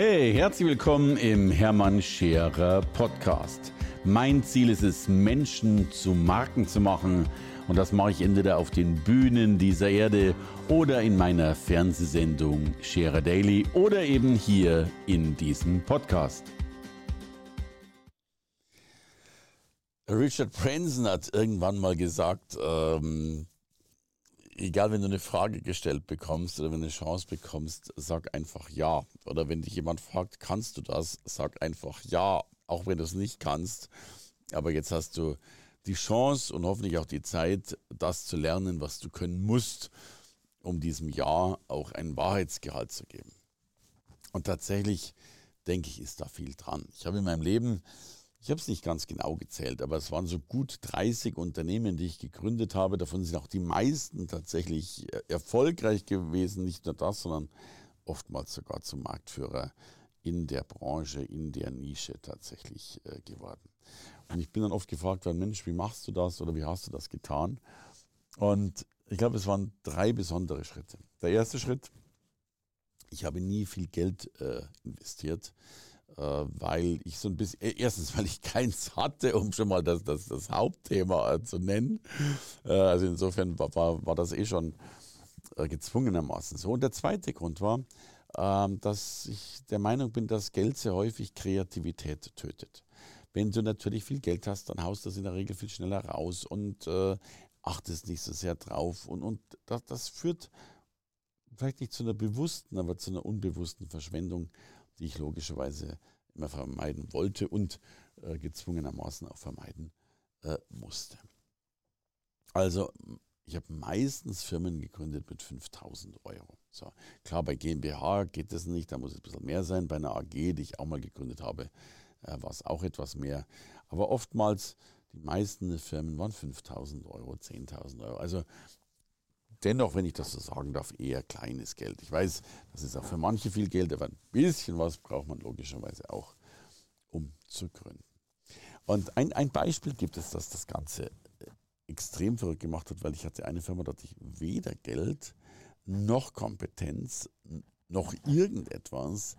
Hey, herzlich willkommen im Hermann Scherer Podcast. Mein Ziel ist es, Menschen zu Marken zu machen. Und das mache ich entweder auf den Bühnen dieser Erde oder in meiner Fernsehsendung Scherer Daily oder eben hier in diesem Podcast. Richard Branson hat irgendwann mal gesagt, ähm, egal, wenn du eine Frage gestellt bekommst oder wenn du eine Chance bekommst, sag einfach ja. Oder wenn dich jemand fragt, kannst du das, sag einfach ja, auch wenn du es nicht kannst. Aber jetzt hast du die Chance und hoffentlich auch die Zeit, das zu lernen, was du können musst, um diesem Ja auch einen Wahrheitsgehalt zu geben. Und tatsächlich denke ich, ist da viel dran. Ich habe in meinem Leben ich habe es nicht ganz genau gezählt, aber es waren so gut 30 Unternehmen, die ich gegründet habe. Davon sind auch die meisten tatsächlich äh, erfolgreich gewesen. Nicht nur das, sondern oftmals sogar zum Marktführer in der Branche, in der Nische tatsächlich äh, geworden. Und ich bin dann oft gefragt worden, Mensch, wie machst du das oder wie hast du das getan? Und ich glaube, es waren drei besondere Schritte. Der erste Schritt, ich habe nie viel Geld äh, investiert weil ich so ein bisschen, äh, erstens, weil ich keins hatte, um schon mal das, das, das Hauptthema äh, zu nennen. Also insofern war, war, war das eh schon gezwungenermaßen so. Und der zweite Grund war, ähm, dass ich der Meinung bin, dass Geld sehr häufig Kreativität tötet. Wenn du natürlich viel Geld hast, dann haust du das in der Regel viel schneller raus und äh, achtest nicht so sehr drauf. Und, und das, das führt vielleicht nicht zu einer bewussten, aber zu einer unbewussten Verschwendung die ich logischerweise immer vermeiden wollte und äh, gezwungenermaßen auch vermeiden äh, musste. Also ich habe meistens Firmen gegründet mit 5000 Euro. So, klar, bei GmbH geht das nicht, da muss es ein bisschen mehr sein. Bei einer AG, die ich auch mal gegründet habe, äh, war es auch etwas mehr. Aber oftmals, die meisten Firmen waren 5000 Euro, 10.000 Euro. Also dennoch, wenn ich das so sagen darf, eher kleines Geld. Ich weiß, das ist auch für manche viel Geld, aber ein bisschen was braucht man logischerweise auch, um zu gründen. Und ein, ein Beispiel gibt es, dass das Ganze äh, extrem verrückt gemacht hat, weil ich hatte eine Firma, da hatte ich weder Geld noch Kompetenz noch irgendetwas.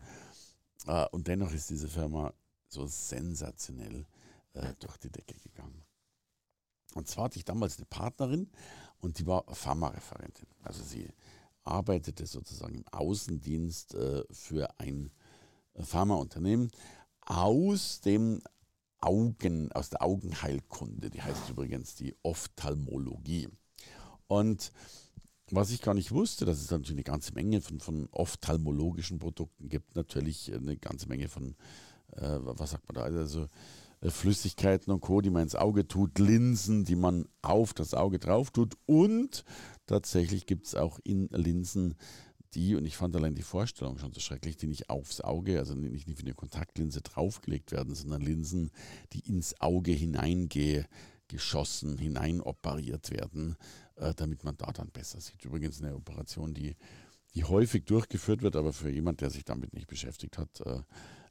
Äh, und dennoch ist diese Firma so sensationell äh, durch die Decke gegangen. Und zwar hatte ich damals eine Partnerin und die war Pharmareferentin. Also sie arbeitete sozusagen im Außendienst äh, für ein äh, Pharmaunternehmen aus dem Augen, aus der Augenheilkunde. Die heißt übrigens die Ophthalmologie. Und was ich gar nicht wusste, dass es natürlich eine ganze Menge von, von ophthalmologischen Produkten gibt, natürlich eine ganze Menge von, äh, was sagt man da, also Flüssigkeiten und Co., die man ins Auge tut, Linsen, die man auf das Auge drauf tut und tatsächlich gibt es auch in Linsen die, und ich fand allein die Vorstellung schon so schrecklich, die nicht aufs Auge, also nicht, wie eine Kontaktlinse draufgelegt werden, sondern Linsen, die ins Auge hineingeschossen, hineinoperiert werden, äh, damit man da dann besser sieht. Übrigens eine Operation, die die häufig durchgeführt wird, aber für jemand, der sich damit nicht beschäftigt hat, äh,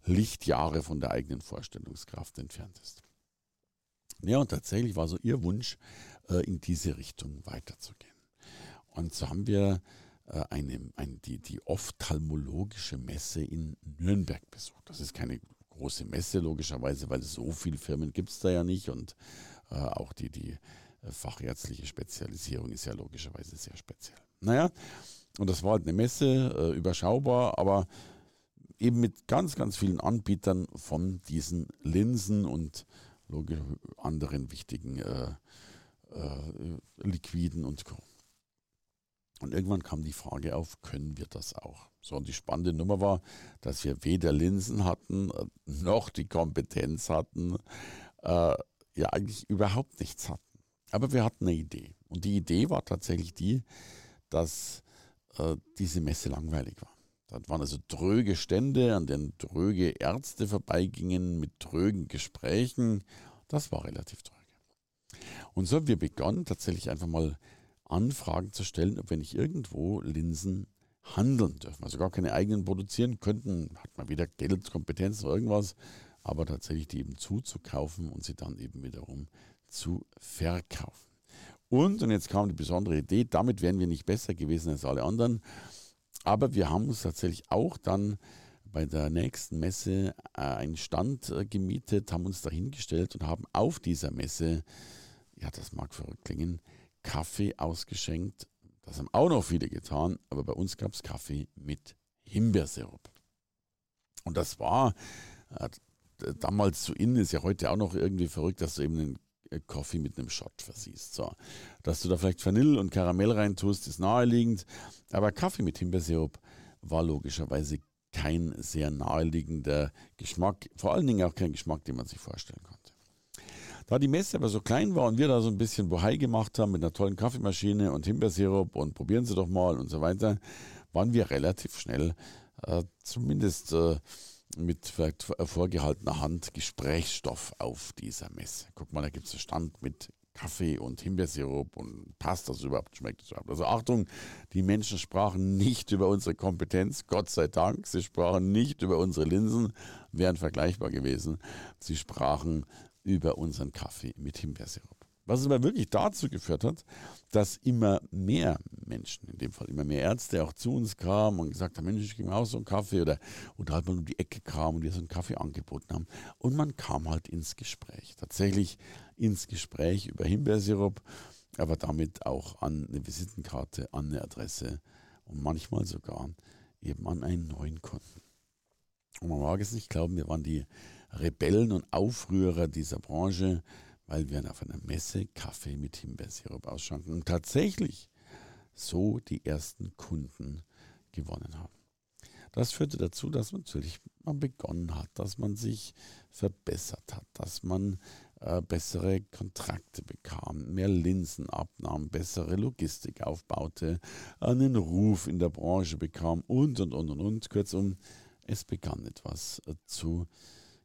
Lichtjahre von der eigenen Vorstellungskraft entfernt ist. Ja, und tatsächlich war so ihr Wunsch, äh, in diese Richtung weiterzugehen. Und so haben wir äh, eine, eine, die, die ophthalmologische Messe in Nürnberg besucht. Das ist keine große Messe, logischerweise, weil so viele Firmen gibt es da ja nicht und äh, auch die, die fachärztliche Spezialisierung ist ja logischerweise sehr speziell. Naja, und das war halt eine Messe, überschaubar, aber eben mit ganz, ganz vielen Anbietern von diesen Linsen und anderen wichtigen äh, äh, Liquiden und Co. Und irgendwann kam die Frage auf, können wir das auch? So, und die spannende Nummer war, dass wir weder Linsen hatten, äh, noch die Kompetenz hatten, äh, ja eigentlich überhaupt nichts hatten. Aber wir hatten eine Idee. Und die Idee war tatsächlich die, dass äh, diese Messe langweilig war. Da waren also dröge Stände, an denen dröge Ärzte vorbeigingen mit drögen Gesprächen. Das war relativ dröge. Und so haben wir begonnen, tatsächlich einfach mal Anfragen zu stellen, ob wir nicht irgendwo Linsen handeln dürfen. Also gar keine eigenen produzieren könnten, hat man weder Geld, Kompetenz oder irgendwas, aber tatsächlich die eben zuzukaufen und sie dann eben wiederum zu verkaufen. Und, und jetzt kam die besondere Idee, damit wären wir nicht besser gewesen als alle anderen, aber wir haben uns tatsächlich auch dann bei der nächsten Messe äh, einen Stand äh, gemietet, haben uns dahingestellt und haben auf dieser Messe, ja, das mag verrückt klingen, Kaffee ausgeschenkt. Das haben auch noch viele getan, aber bei uns gab es Kaffee mit Himbeersirup. Und das war äh, damals zu innen, ist ja heute auch noch irgendwie verrückt, dass du eben einen Kaffee mit einem Shot versiehst. So. Dass du da vielleicht Vanille und Karamell reintust, ist naheliegend. Aber Kaffee mit Himbeersirup war logischerweise kein sehr naheliegender Geschmack, vor allen Dingen auch kein Geschmack, den man sich vorstellen konnte. Da die Messe aber so klein war und wir da so ein bisschen Bohai gemacht haben mit einer tollen Kaffeemaschine und Himbeersirup und probieren Sie doch mal und so weiter, waren wir relativ schnell, äh, zumindest äh, mit vielleicht vorgehaltener Hand, Gesprächsstoff auf dieser Messe. Guck mal, da gibt es einen Stand mit Kaffee und Himbeersirup und passt das überhaupt, schmeckt das überhaupt. Also Achtung, die Menschen sprachen nicht über unsere Kompetenz, Gott sei Dank. Sie sprachen nicht über unsere Linsen, wären vergleichbar gewesen. Sie sprachen über unseren Kaffee mit Himbeersirup. Was aber wirklich dazu geführt hat, dass immer mehr Menschen, in dem Fall immer mehr Ärzte, auch zu uns kamen und gesagt haben, Mensch, ich gebe mir auch so einen Kaffee oder, oder halt mal um die Ecke kamen und wir so einen Kaffee angeboten haben. Und man kam halt ins Gespräch. Tatsächlich ins Gespräch über Himbeersirup, aber damit auch an eine Visitenkarte, an eine Adresse und manchmal sogar eben an einen neuen Kunden. Und man mag es nicht glauben, wir waren die Rebellen und Aufrührer dieser Branche weil wir auf einer Messe Kaffee mit Himbeersirup ausschanken und tatsächlich so die ersten Kunden gewonnen haben. Das führte dazu, dass man natürlich mal begonnen hat, dass man sich verbessert hat, dass man äh, bessere Kontrakte bekam, mehr Linsen abnahm, bessere Logistik aufbaute, einen Ruf in der Branche bekam und, und, und, und, und. Kurzum, es begann etwas äh, zu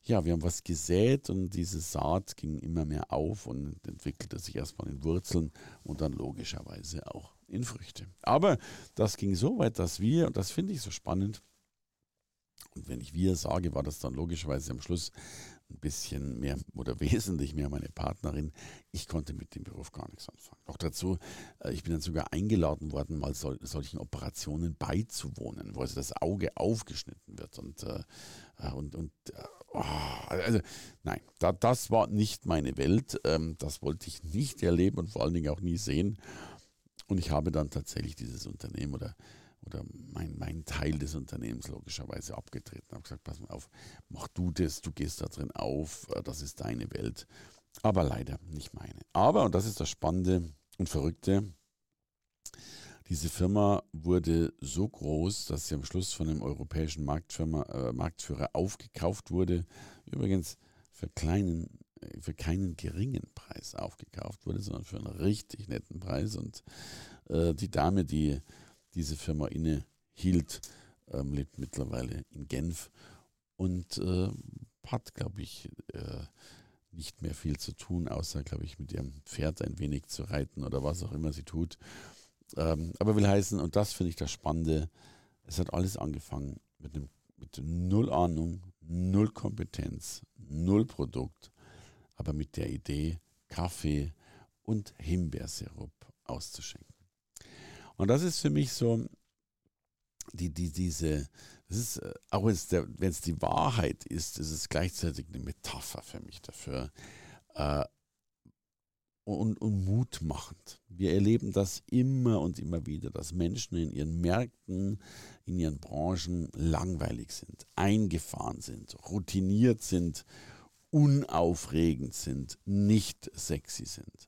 ja, wir haben was gesät und diese Saat ging immer mehr auf und entwickelte sich erstmal in Wurzeln und dann logischerweise auch in Früchte. Aber das ging so weit, dass wir, und das finde ich so spannend, und wenn ich wir sage, war das dann logischerweise am Schluss ein bisschen mehr oder wesentlich mehr meine Partnerin. Ich konnte mit dem Beruf gar nichts anfangen. Noch dazu, äh, ich bin dann sogar eingeladen worden, mal sol solchen Operationen beizuwohnen, wo also das Auge aufgeschnitten wird und, äh, äh und, und oh, also nein, da, das war nicht meine Welt. Ähm, das wollte ich nicht erleben und vor allen Dingen auch nie sehen. Und ich habe dann tatsächlich dieses Unternehmen oder, oder mein, mein Teil des Unternehmens logischerweise abgetreten. Ich habe gesagt, pass mal auf, mach du das, du gehst da drin auf, äh, das ist deine Welt. Aber leider nicht meine. Aber, und das ist das Spannende und Verrückte, diese Firma wurde so groß, dass sie am Schluss von einem europäischen äh, Marktführer aufgekauft wurde. Übrigens für, kleinen, äh, für keinen geringen Preis aufgekauft wurde, sondern für einen richtig netten Preis. Und äh, die Dame, die diese Firma innehielt, ähm, lebt mittlerweile in Genf und äh, hat, glaube ich, äh, nicht mehr viel zu tun, außer, glaube ich, mit ihrem Pferd ein wenig zu reiten oder was auch immer sie tut. Ähm, aber will heißen, und das finde ich das Spannende, es hat alles angefangen mit, einem, mit null Ahnung, null Kompetenz, null Produkt, aber mit der Idee, Kaffee und Himbeersirup auszuschenken. Und das ist für mich so, die, die, diese, das ist, äh, auch wenn es die Wahrheit ist, ist es gleichzeitig eine Metapher für mich dafür, äh, und, und mutmachend. Wir erleben das immer und immer wieder, dass Menschen in ihren Märkten, in ihren Branchen langweilig sind, eingefahren sind, routiniert sind, unaufregend sind, nicht sexy sind.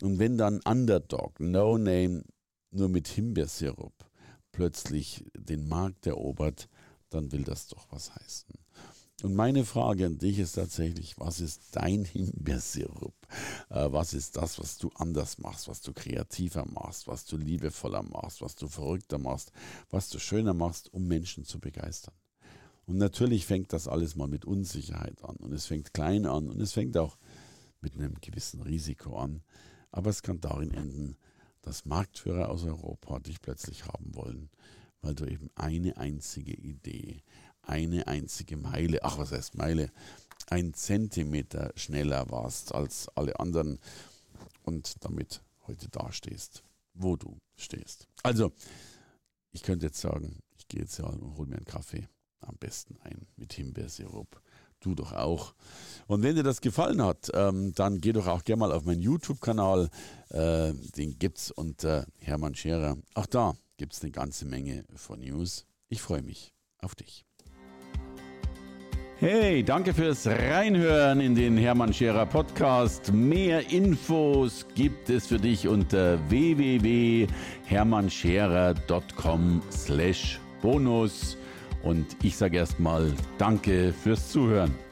Und wenn dann Underdog, No Name, nur mit Himbeersirup plötzlich den Markt erobert, dann will das doch was heißen. Und meine Frage an dich ist tatsächlich, was ist dein Himbeersirup? Äh, was ist das, was du anders machst, was du kreativer machst, was du liebevoller machst, was du verrückter machst, was du schöner machst, um Menschen zu begeistern? Und natürlich fängt das alles mal mit Unsicherheit an und es fängt klein an und es fängt auch mit einem gewissen Risiko an. Aber es kann darin enden, dass Marktführer aus Europa dich plötzlich haben wollen, weil du eben eine einzige Idee, eine einzige Meile, ach was heißt Meile, ein Zentimeter schneller warst als alle anderen und damit heute dastehst, wo du stehst. Also, ich könnte jetzt sagen, ich gehe jetzt ja und hole mir einen Kaffee, am besten ein mit Himbeersirup. Du doch auch. Und wenn dir das gefallen hat, ähm, dann geh doch auch gerne mal auf meinen YouTube-Kanal. Äh, den gibt's unter Hermann Scherer. Auch da gibt es eine ganze Menge von News. Ich freue mich auf dich. Hey, danke fürs Reinhören in den Hermann Scherer Podcast. Mehr Infos gibt es für dich unter www.hermannscherer.com slash bonus. Und ich sage erstmal Danke fürs Zuhören.